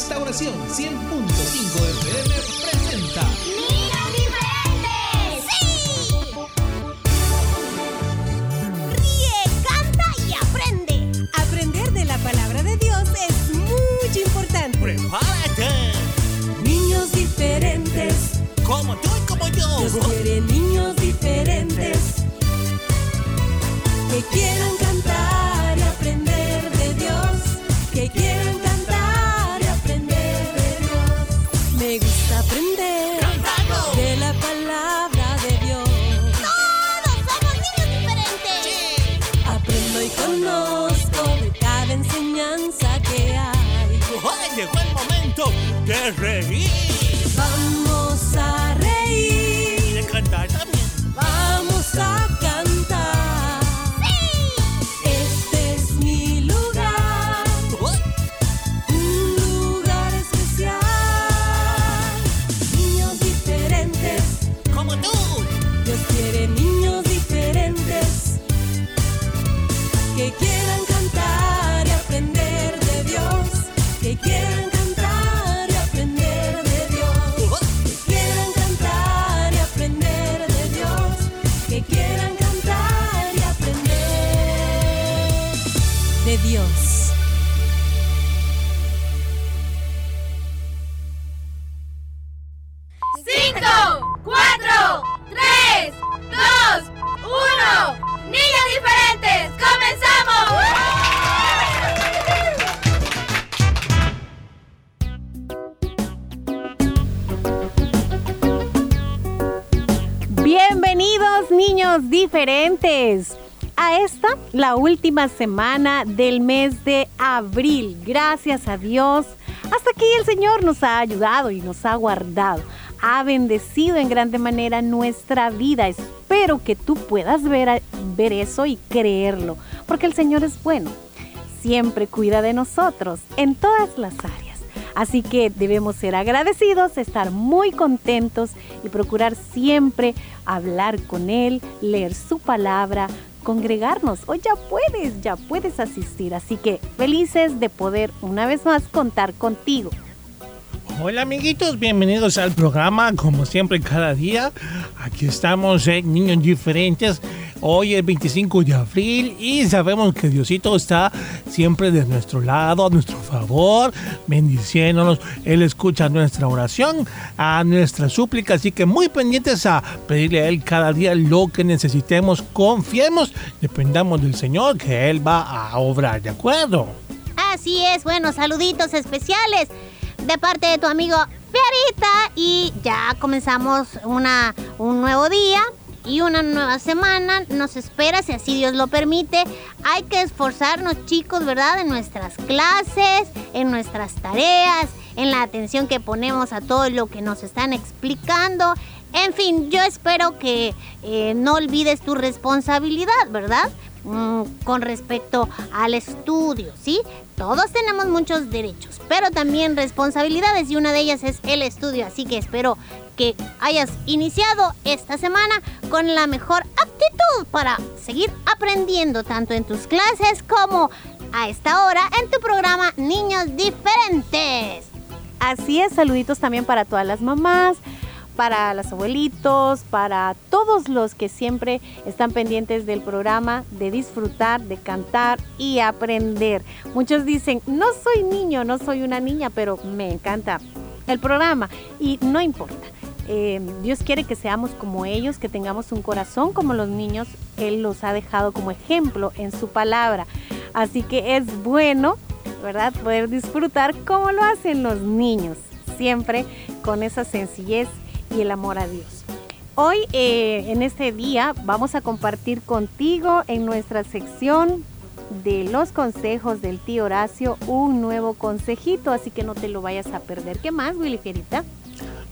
Restauración 100.5 FM presenta ¡Niños diferentes! ¡Sí! Ríe, canta y aprende. Aprender de la palabra de Dios es muy importante. ¡Prepárate! Niños diferentes, Como tú y como yo. Dios quiere niños diferentes que quieran cantar reír última semana del mes de abril. Gracias a Dios. Hasta aquí el Señor nos ha ayudado y nos ha guardado. Ha bendecido en grande manera nuestra vida. Espero que tú puedas ver, ver eso y creerlo, porque el Señor es bueno. Siempre cuida de nosotros en todas las áreas. Así que debemos ser agradecidos, estar muy contentos y procurar siempre hablar con Él, leer su palabra, congregarnos. Hoy ya puedes, ya puedes asistir. Así que felices de poder una vez más contar contigo. Hola amiguitos, bienvenidos al programa, como siempre cada día. Aquí estamos en Niños Diferentes. Hoy es 25 de abril y sabemos que Diosito está siempre de nuestro lado, a nuestro favor, bendiciéndonos. Él escucha nuestra oración, a nuestra súplica, así que muy pendientes a pedirle a Él cada día lo que necesitemos. Confiemos, dependamos del Señor que Él va a obrar, ¿de acuerdo? Así es, bueno, saluditos especiales de parte de tu amigo Fiarita y ya comenzamos una, un nuevo día y una nueva semana nos espera si así Dios lo permite. Hay que esforzarnos chicos, ¿verdad? En nuestras clases, en nuestras tareas, en la atención que ponemos a todo lo que nos están explicando. En fin, yo espero que eh, no olvides tu responsabilidad, ¿verdad? Mm, con respecto al estudio, ¿sí? Todos tenemos muchos derechos, pero también responsabilidades y una de ellas es el estudio, así que espero que hayas iniciado esta semana con la mejor actitud para seguir aprendiendo tanto en tus clases como a esta hora en tu programa Niños Diferentes. Así es, saluditos también para todas las mamás, para los abuelitos, para todos los que siempre están pendientes del programa, de disfrutar, de cantar y aprender. Muchos dicen, no soy niño, no soy una niña, pero me encanta el programa y no importa. Eh, Dios quiere que seamos como ellos, que tengamos un corazón como los niños. Él los ha dejado como ejemplo en su palabra. Así que es bueno, ¿verdad? Poder disfrutar como lo hacen los niños, siempre con esa sencillez y el amor a Dios. Hoy, eh, en este día, vamos a compartir contigo en nuestra sección de los consejos del tío Horacio un nuevo consejito, así que no te lo vayas a perder. ¿Qué más, Willy Fierita?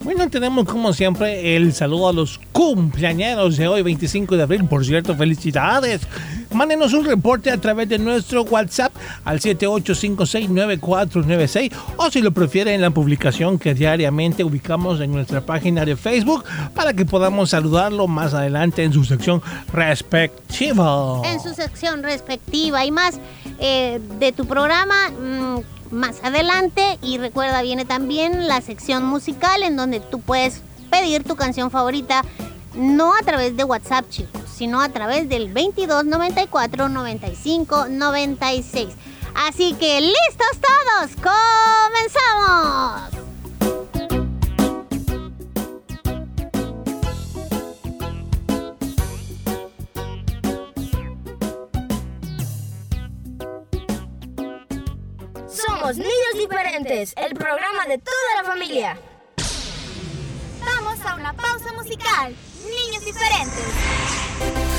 Bueno, tenemos como siempre el saludo a los cumpleañeros de hoy, 25 de abril. Por cierto, felicidades. Mándenos un reporte a través de nuestro WhatsApp al 78569496 o si lo prefiere en la publicación que diariamente ubicamos en nuestra página de Facebook para que podamos saludarlo más adelante en su sección respectiva. En su sección respectiva y más eh, de tu programa, mm, más adelante. Y recuerda, viene también la sección musical en donde tú puedes pedir tu canción favorita, no a través de WhatsApp, chicos, sino a través del 22 94 95 96. Así que listos todos, comenzamos. Niños Diferentes, el programa de toda la familia. Vamos a una pausa musical. Niños diferentes.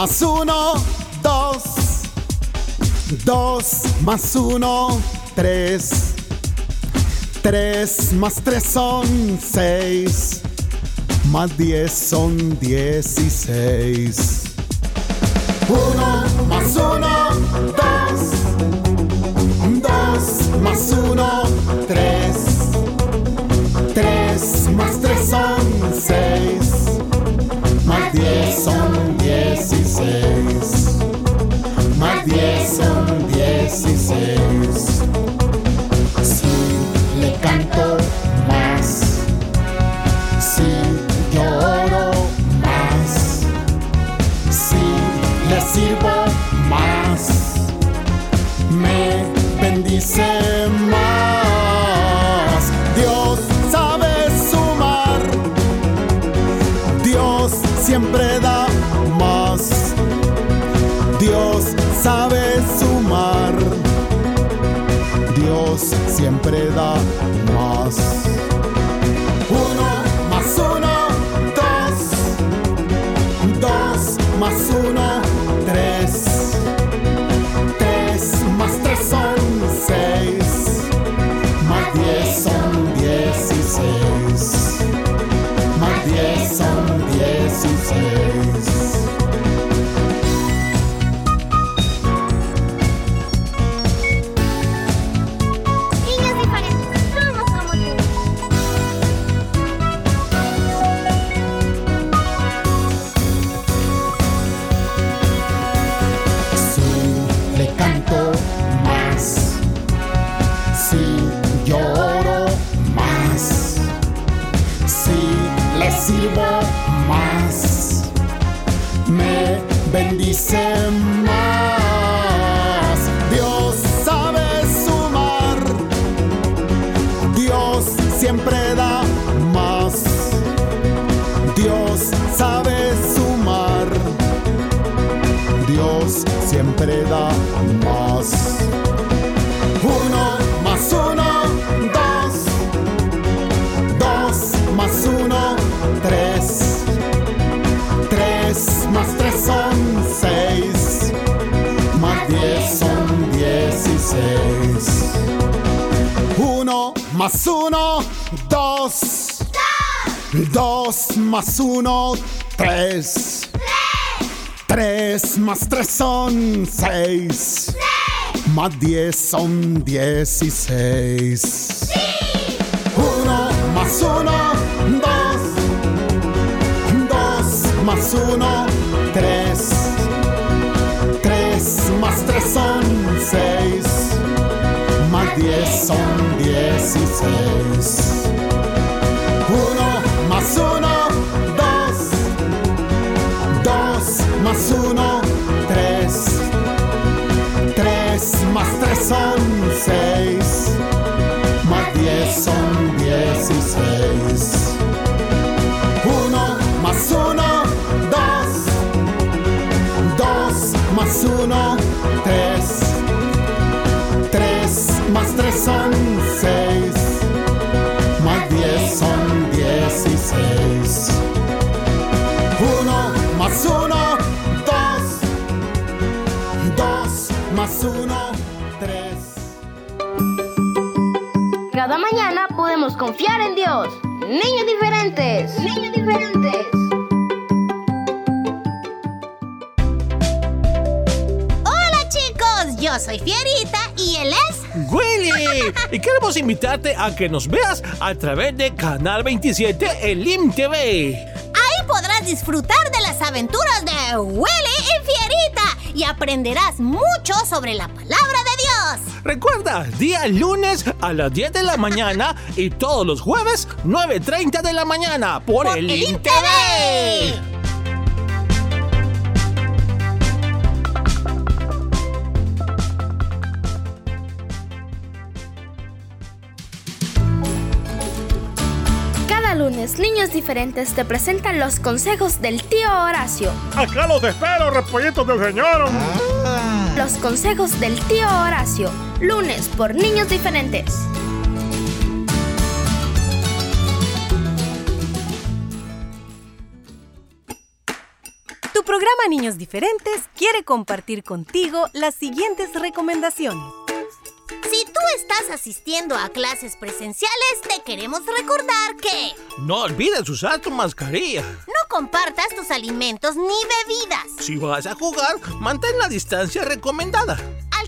Más uno, dos. Dos más uno, tres. Tres más tres son seis. Más diez son dieciséis. Dieciséis. Más uno, dos. Dos más uno, tres. Tres más tres son seis. Más diez son dieciséis. Uno más uno, dos. Dos más uno, tres. Tres más tres son seis. 10 son 16. 1 más 1, 2. 2 más 1, 3. 3 más 3 son 6. Más 10 son 10. confiar en Dios. Niños diferentes. Niños diferentes. Hola chicos, yo soy Fierita y él es... Willy. y queremos invitarte a que nos veas a través de Canal 27 Elim TV. Ahí podrás disfrutar de las aventuras de Willy y Fierita y aprenderás mucho sobre la palabra Recuerda, día lunes a las 10 de la mañana y todos los jueves 9.30 de la mañana por, Por el el. Cada lunes, niños diferentes te presentan los consejos del tío Horacio. Acá los espero, repollitos del señor. Los consejos del tío Horacio. Lunes por niños diferentes. Tu programa Niños Diferentes quiere compartir contigo las siguientes recomendaciones. Si tú estás asistiendo a clases presenciales, te queremos recordar que No olvides usar tu mascarilla. no compartas tus alimentos ni bebidas. Si vas a jugar, mantén la distancia recomendada.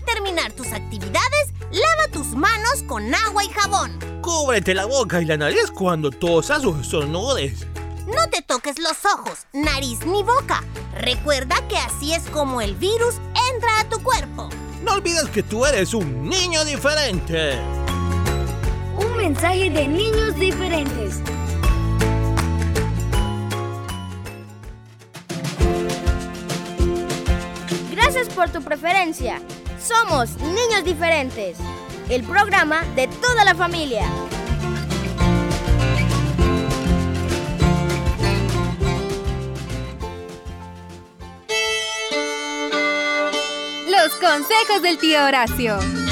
Terminar tus actividades, lava tus manos con agua y jabón. Cúbrete la boca y la nariz cuando tosas o estornudes. No te toques los ojos, nariz ni boca. Recuerda que así es como el virus entra a tu cuerpo. No olvides que tú eres un niño diferente. Un mensaje de niños diferentes. Gracias por tu preferencia. Somos Niños Diferentes, el programa de toda la familia. Los consejos del tío Horacio.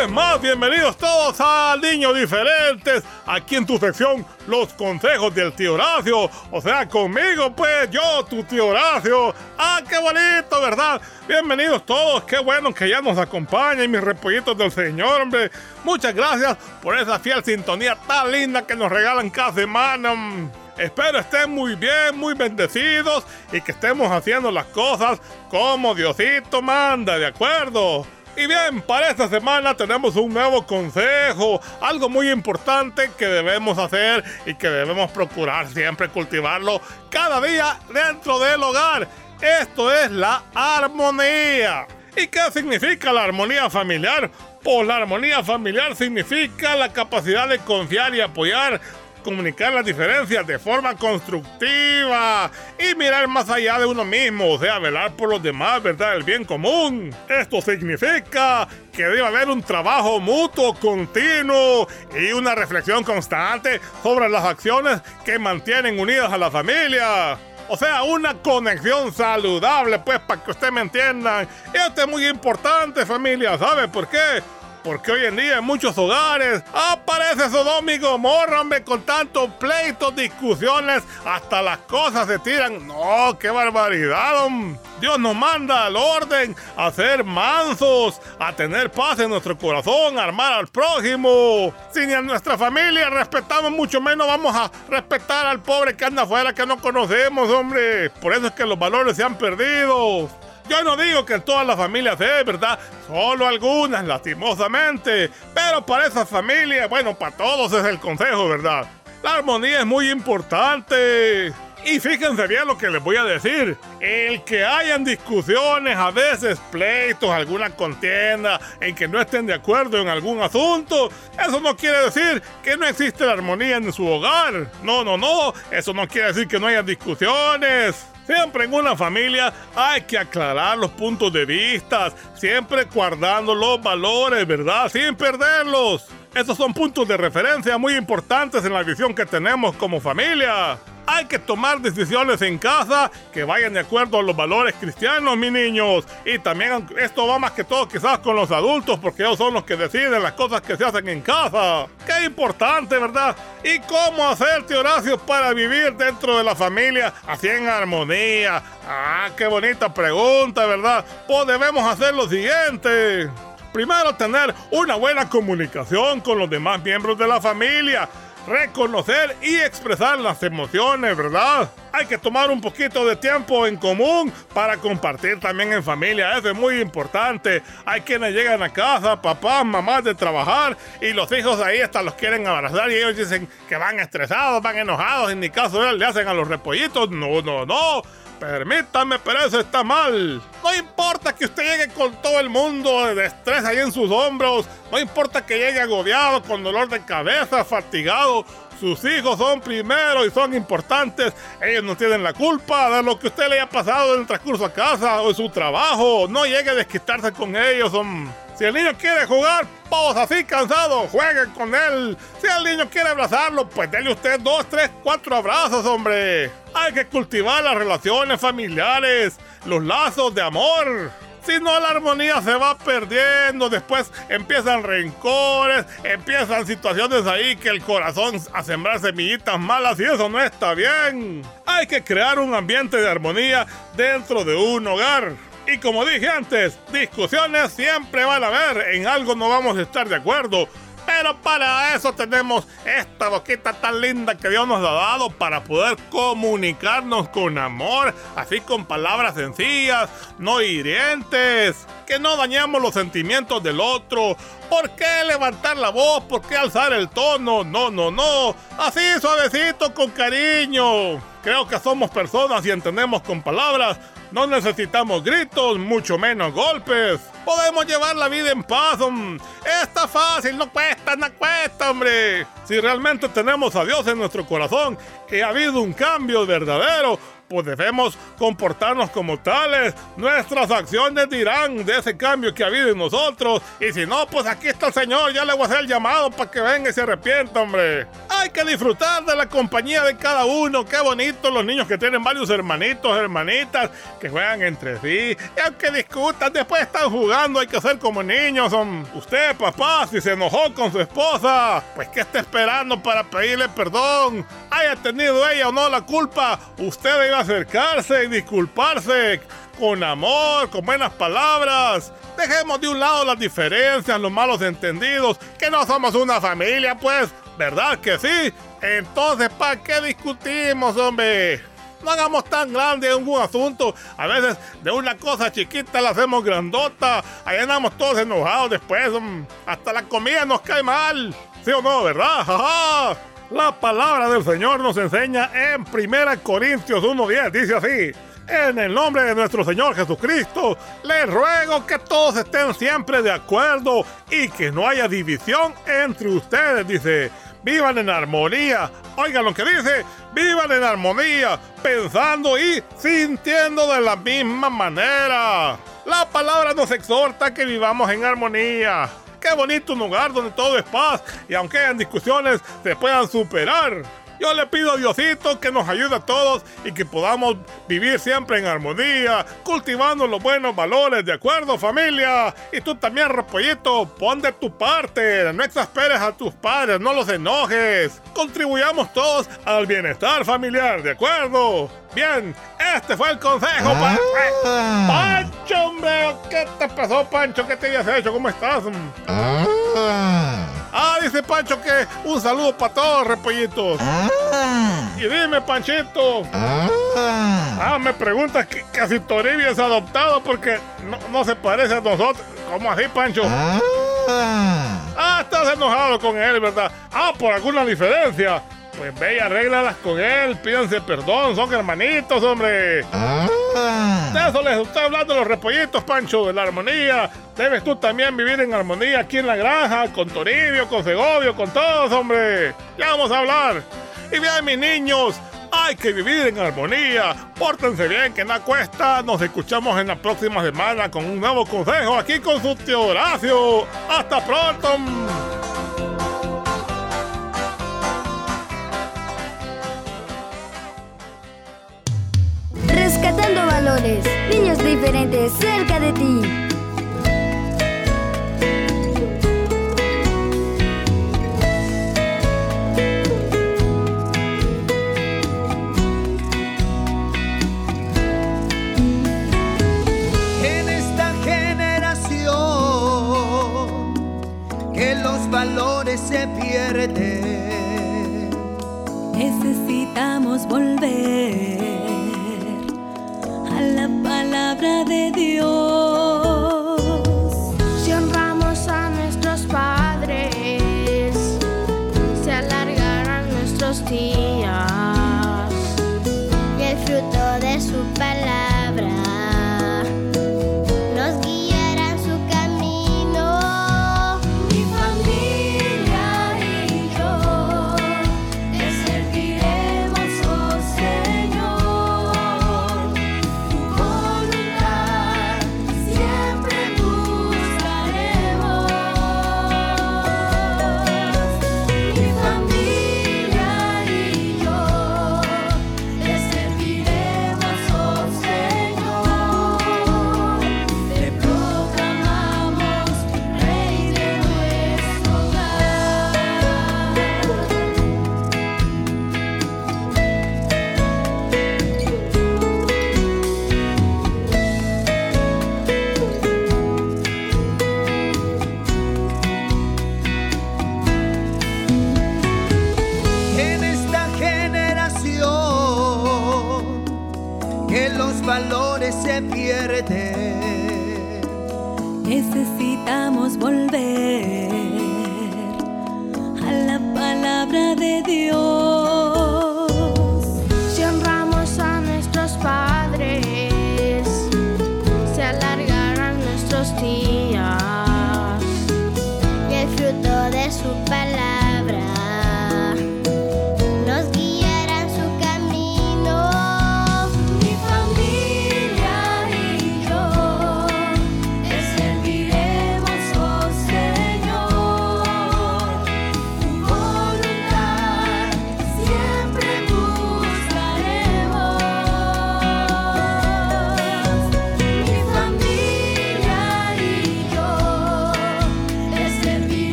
Vez más, bienvenidos todos a Niños Diferentes, aquí en tu sección Los Consejos del Tío Horacio. O sea, conmigo, pues, yo, tu tío Horacio. ¡Ah, qué bonito, verdad! Bienvenidos todos, qué bueno que ya nos acompañan, mis repollitos del Señor, hombre. Muchas gracias por esa fiel sintonía tan linda que nos regalan cada semana. mm. Espero estén muy bien, muy bendecidos y que estemos haciendo las cosas como Diosito manda, ¿de acuerdo? Y bien, para esta semana tenemos un nuevo consejo, algo muy importante que debemos hacer y que debemos procurar siempre cultivarlo cada día dentro del hogar. Esto es la armonía. ¿Y qué significa la armonía familiar? Pues la armonía familiar significa la capacidad de confiar y apoyar comunicar las diferencias de forma constructiva y mirar más allá de uno mismo, o sea, velar por los demás, ¿verdad? El bien común. Esto significa que debe haber un trabajo mutuo, continuo y una reflexión constante sobre las acciones que mantienen unidas a la familia. O sea, una conexión saludable, pues, para que usted me entienda. Esto es muy importante, familia, ¿sabe por qué? Porque hoy en día en muchos hogares aparece Sodoma y Gomorra, con tantos pleitos, discusiones, hasta las cosas se tiran. No, qué barbaridad, hombre. Dios nos manda al orden a ser mansos, a tener paz en nuestro corazón, a amar al prójimo. Si ni a nuestra familia respetamos, mucho menos vamos a respetar al pobre que anda afuera que no conocemos, hombre. Por eso es que los valores se han perdido. Yo no digo que todas las familias es, ¿verdad? Solo algunas, lastimosamente. Pero para esas familias, bueno, para todos es el consejo, ¿verdad? La armonía es muy importante. Y fíjense bien lo que les voy a decir. El que hayan discusiones, a veces pleitos, alguna contienda, en que no estén de acuerdo en algún asunto, eso no quiere decir que no existe la armonía en su hogar. No, no, no. Eso no quiere decir que no haya discusiones. Siempre en una familia hay que aclarar los puntos de vista, siempre guardando los valores, ¿verdad? Sin perderlos. Estos son puntos de referencia muy importantes en la visión que tenemos como familia. Hay que tomar decisiones en casa que vayan de acuerdo a los valores cristianos, mis niños. Y también esto va más que todo quizás con los adultos, porque ellos son los que deciden las cosas que se hacen en casa. Qué importante, ¿verdad? ¿Y cómo hacer, tío Horacio, para vivir dentro de la familia así en armonía? Ah, qué bonita pregunta, ¿verdad? Pues debemos hacer lo siguiente. Primero, tener una buena comunicación con los demás miembros de la familia. Reconocer y expresar las emociones, ¿verdad? Hay que tomar un poquito de tiempo en común para compartir también en familia. Eso es muy importante. Hay quienes llegan a casa, papás, mamás de trabajar y los hijos ahí hasta los quieren abrazar y ellos dicen que van estresados, van enojados. En mi caso, le hacen a los repollitos. No, no, no. Permítame, pero eso está mal. No importa que usted llegue con todo el mundo de estrés ahí en sus hombros. No importa que llegue agobiado, con dolor de cabeza, fatigado. Sus hijos son primero y son importantes. Ellos no tienen la culpa de lo que usted le haya pasado en el transcurso a casa o en su trabajo. No llegue a desquitarse con ellos. Son... Si el niño quiere jugar, pues así cansado, jueguen con él. Si el niño quiere abrazarlo, pues denle usted dos, tres, cuatro abrazos, hombre. Hay que cultivar las relaciones familiares, los lazos de amor. Si no, la armonía se va perdiendo. Después empiezan rencores, empiezan situaciones ahí que el corazón a sembrar semillitas malas y eso no está bien. Hay que crear un ambiente de armonía dentro de un hogar. Y como dije antes, discusiones siempre van a haber. En algo no vamos a estar de acuerdo. Pero para eso tenemos esta boquita tan linda que Dios nos ha dado para poder comunicarnos con amor, así con palabras sencillas, no hirientes, que no dañamos los sentimientos del otro. ¿Por qué levantar la voz? ¿Por qué alzar el tono? No, no, no. Así suavecito, con cariño. Creo que somos personas y entendemos con palabras. No necesitamos gritos, mucho menos golpes. Podemos llevar la vida en paz. Está fácil, no cuesta, no cuesta, hombre. Si realmente tenemos a Dios en nuestro corazón y ha habido un cambio verdadero, pues debemos comportarnos como tales. Nuestras acciones dirán de ese cambio que ha habido en nosotros. Y si no, pues aquí está el Señor. Ya le voy a hacer el llamado para que venga y se arrepienta, hombre. Hay que disfrutar de la compañía de cada uno. Qué bonito los niños que tienen varios hermanitos, hermanitas, que juegan entre sí. Y aunque discutan, después están jugando. Hay que ser como niños. Usted, papá, si se enojó con su esposa, pues ¿qué está esperando para pedirle perdón? Haya tenido ella o no la culpa, usted debe acercarse y disculparse con amor, con buenas palabras. Dejemos de un lado las diferencias, los malos entendidos, que no somos una familia, pues, ¿verdad que sí? Entonces, ¿para qué discutimos, hombre? No hagamos tan grande un asunto. A veces de una cosa chiquita la hacemos grandota. Ahí andamos todos enojados después. mm, Hasta la comida nos cae mal. ¿Sí o no, verdad? ¡Ja! La palabra del Señor nos enseña en 1 Corintios 1.10. Dice así. En el nombre de nuestro Señor Jesucristo, les ruego que todos estén siempre de acuerdo y que no haya división entre ustedes, dice. Vivan en armonía. Oigan lo que dice. Vivan en armonía, pensando y sintiendo de la misma manera. La palabra nos exhorta que vivamos en armonía. Qué bonito un hogar donde todo es paz y aunque hayan discusiones se puedan superar. Yo le pido a Diosito que nos ayude a todos y que podamos vivir siempre en armonía, cultivando los buenos valores, ¿de acuerdo familia? Y tú también, Repollito, pon de tu parte, no exasperes a tus padres, no los enojes. Contribuyamos todos al bienestar familiar, ¿de acuerdo? Bien, este fue el consejo para... ¡Pancho, hombre! ¿Qué te pasó, Pancho? ¿Qué te habías hecho? ¿Cómo estás? Ah, dice Pancho que un saludo para todos, repollitos. Y dime, Panchito. Ah, me preguntas que, que si Toribio es adoptado porque no, no se parece a nosotros. ¿Cómo así, Pancho? Ah, estás enojado con él, ¿verdad? Ah, por alguna diferencia. Pues ve y arréglalas con él, pídanse perdón, son hermanitos, hombre. De eso les estoy hablando los repollitos, Pancho, de la armonía. Debes tú también vivir en armonía aquí en la granja, con Toribio, con Segovio, con todos, hombre. Ya vamos a hablar. Y bien, mis niños, hay que vivir en armonía. Pórtense bien, que nada cuesta. Nos escuchamos en la próxima semana con un nuevo consejo aquí con su tío Horacio. Hasta pronto. Rescatando valores, niños diferentes cerca de ti. en esta generación que los valores se pierden. Necesitamos volver palabra de Dios.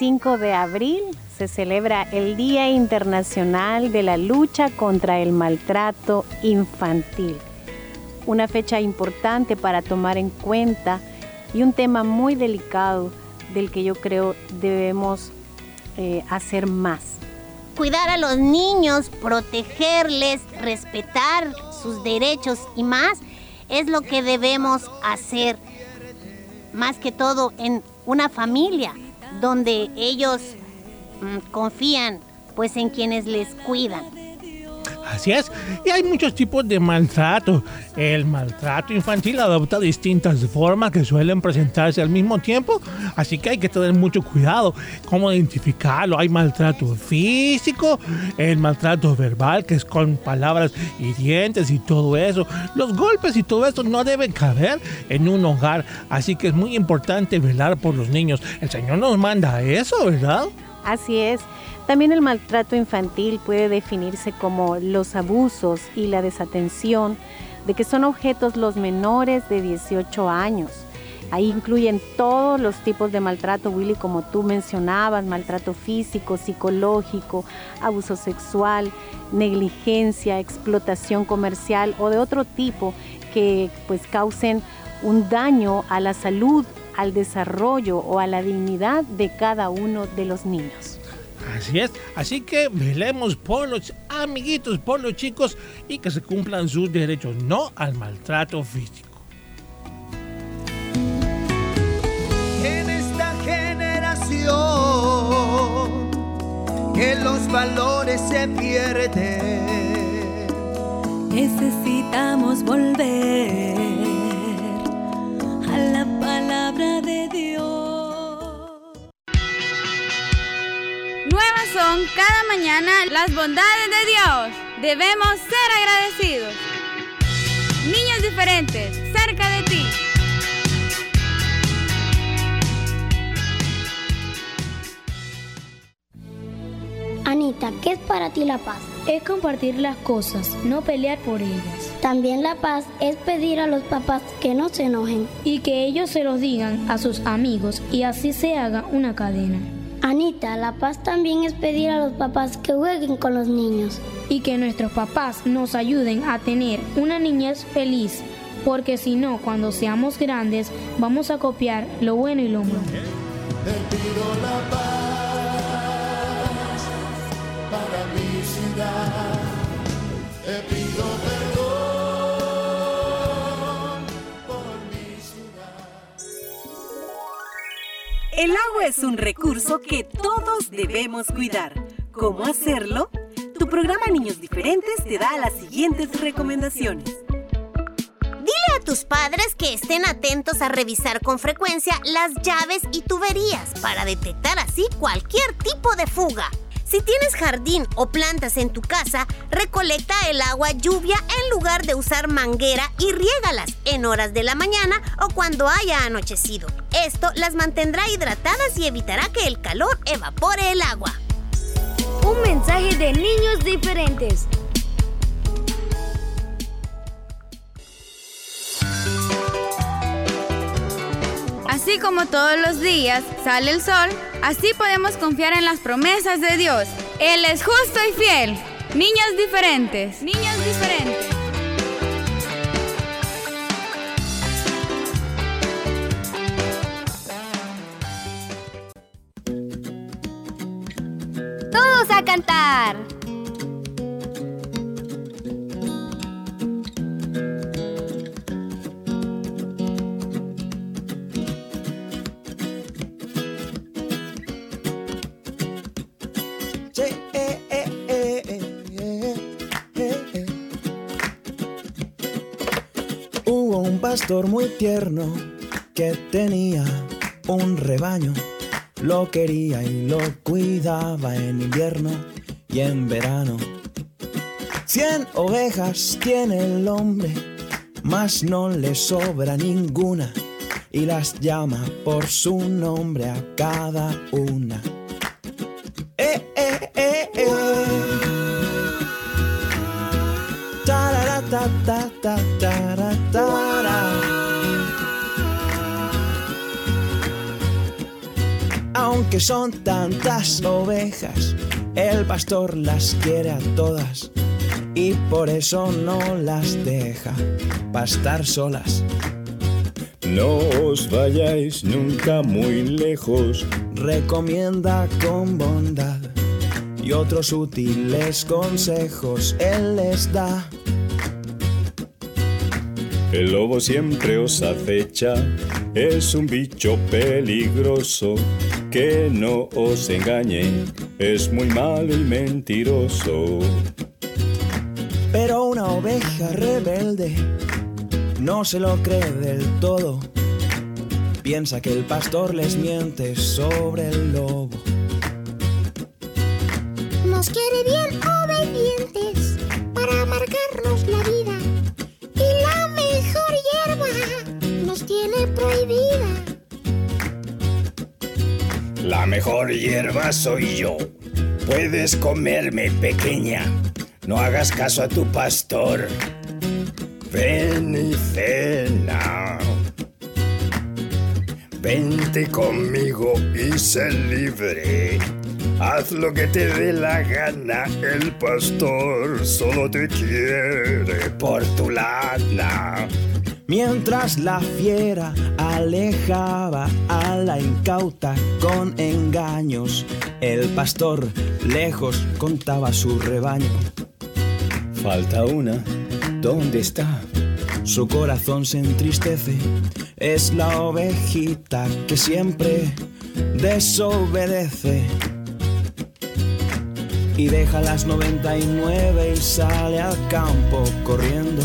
25 de abril, se celebra el Día Internacional de la Lucha contra el Maltrato Infantil. Una fecha importante para tomar en cuenta y un tema muy delicado del que yo creo debemos eh, hacer más. Cuidar a los niños, protegerles, respetar sus derechos y más es lo que debemos hacer. Más que todo en una familia donde ellos mm, confían pues en quienes les cuidan. Así es. Y hay muchos tipos de maltrato. El maltrato infantil adopta distintas formas que suelen presentarse al mismo tiempo. Así que hay que tener mucho cuidado cómo identificarlo. Hay maltrato físico, el maltrato verbal, que es con palabras hirientes y todo eso. Los golpes y todo eso no deben caber en un hogar. Así que es muy importante velar por los niños. El Señor nos manda eso, ¿verdad? Así es. También el maltrato infantil puede definirse como los abusos y la desatención de que son objetos los menores de 18 años. Ahí incluyen todos los tipos de maltrato, Willy, como tú mencionabas, maltrato físico, psicológico, abuso sexual, negligencia, explotación comercial o de otro tipo que pues causen un daño a la salud, al desarrollo o a la dignidad de cada uno de los niños. Así es, así que velemos por los amiguitos, por los chicos y que se cumplan sus derechos, no al maltrato físico. en esta generación que los valores se pierden. Necesitamos volver son cada mañana las bondades de Dios. Debemos ser agradecidos. Niños diferentes, cerca de ti. Anita, ¿qué es para ti la paz? Es compartir las cosas, no pelear por ellas. También la paz es pedir a los papás que no se enojen. Y que ellos se los digan a sus amigos y así se haga una cadena. Anita, la paz también es pedir a los papás que jueguen con los niños. Y que nuestros papás nos ayuden a tener una niñez feliz, porque si no, cuando seamos grandes, vamos a copiar lo bueno y lo malo. El agua es un recurso que todos debemos cuidar. ¿Cómo hacerlo? Tu programa Niños Diferentes te da las siguientes recomendaciones. Dile a tus padres que estén atentos a revisar con frecuencia las llaves y tuberías para detectar así cualquier tipo de fuga. Si tienes jardín o plantas en tu casa, recolecta el agua lluvia en lugar de usar manguera y riégalas en horas de la mañana o cuando haya anochecido. Esto las mantendrá hidratadas y evitará que el calor evapore el agua. Un mensaje de niños diferentes. Así como todos los días sale el sol, así podemos confiar en las promesas de Dios. Él es justo y fiel. Niños diferentes. Niños diferentes. Todos a cantar. Pastor muy tierno que tenía un rebaño. Lo quería y lo cuidaba en invierno y en verano. Cien ovejas tiene el hombre, mas no le sobra ninguna. Y las llama por su nombre a cada una. Aunque son tantas ovejas, el pastor las quiere a todas y por eso no las deja pastar solas. No os vayáis nunca muy lejos. Recomienda con bondad y otros útiles consejos él les da. El lobo siempre os acecha, es un bicho peligroso, que no os engañe, es muy malo y mentiroso. Pero una oveja rebelde no se lo cree del todo. Piensa que el pastor les miente sobre el lobo. Nos quiere bien obedientes para marcarnos la vida. Y la mejor hierba nos tiene prohibida. La mejor hierba soy yo. Puedes comerme, pequeña. No hagas caso a tu pastor. Ven y cena. Vente conmigo y sé libre. Haz lo que te dé la gana. El pastor solo te quiere por tu lana. Mientras la fiera alejaba a la incauta con engaños, el pastor lejos contaba su rebaño. Falta una, ¿dónde está? Su corazón se entristece, es la ovejita que siempre desobedece. Y deja las 99 y sale al campo corriendo.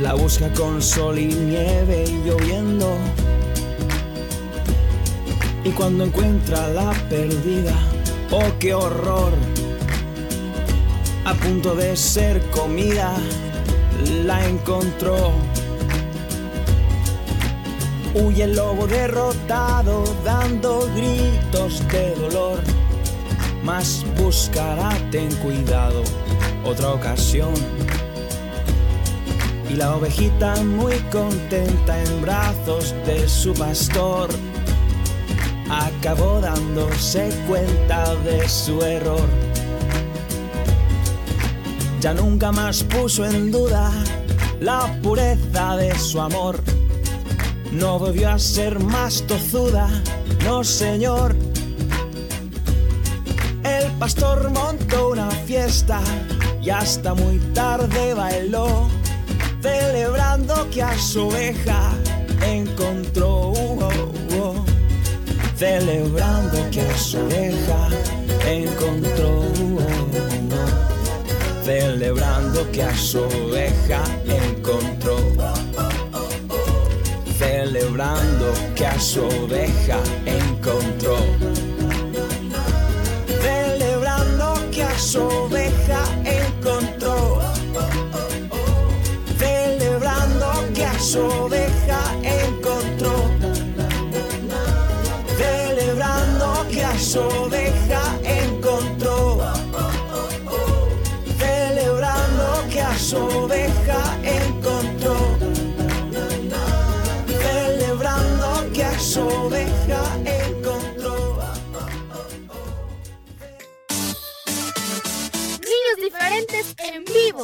La busca con sol y nieve y lloviendo. Y cuando encuentra la perdida, oh qué horror, a punto de ser comida, la encontró. Huye el lobo derrotado, dando gritos de dolor. Mas buscará, ten cuidado, otra ocasión. Y la ovejita muy contenta en brazos de su pastor acabó dándose cuenta de su error. Ya nunca más puso en duda la pureza de su amor. No volvió a ser más tozuda, no señor. El pastor montó una fiesta y hasta muy tarde bailó, celebrando que a su oveja encontró. Oh. Celebrando que a su oveja encontró. Celebrando que a su oveja encontró. Celebrando que a su oveja encontró. Celebrando que a su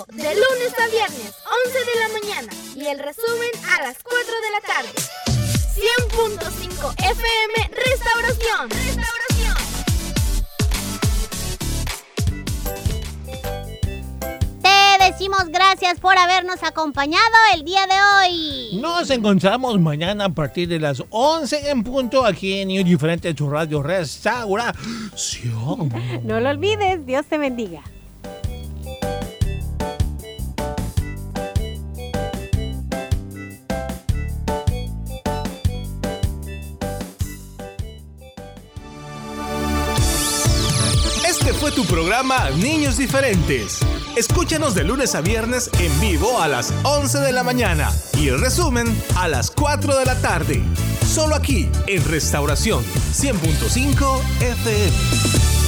de lunes a viernes, 11 de la mañana. Y el resumen a las 4 de la tarde. 100.5 FM Restauración. Restauración. Te decimos gracias por habernos acompañado el día de hoy. Nos encontramos mañana a partir de las 11 en punto aquí en New Diferente, tu radio Restauración. No lo olvides, Dios te bendiga. Programa Niños Diferentes. Escúchanos de lunes a viernes en vivo a las 11 de la mañana y el resumen a las 4 de la tarde. Solo aquí en Restauración 100.5 FM.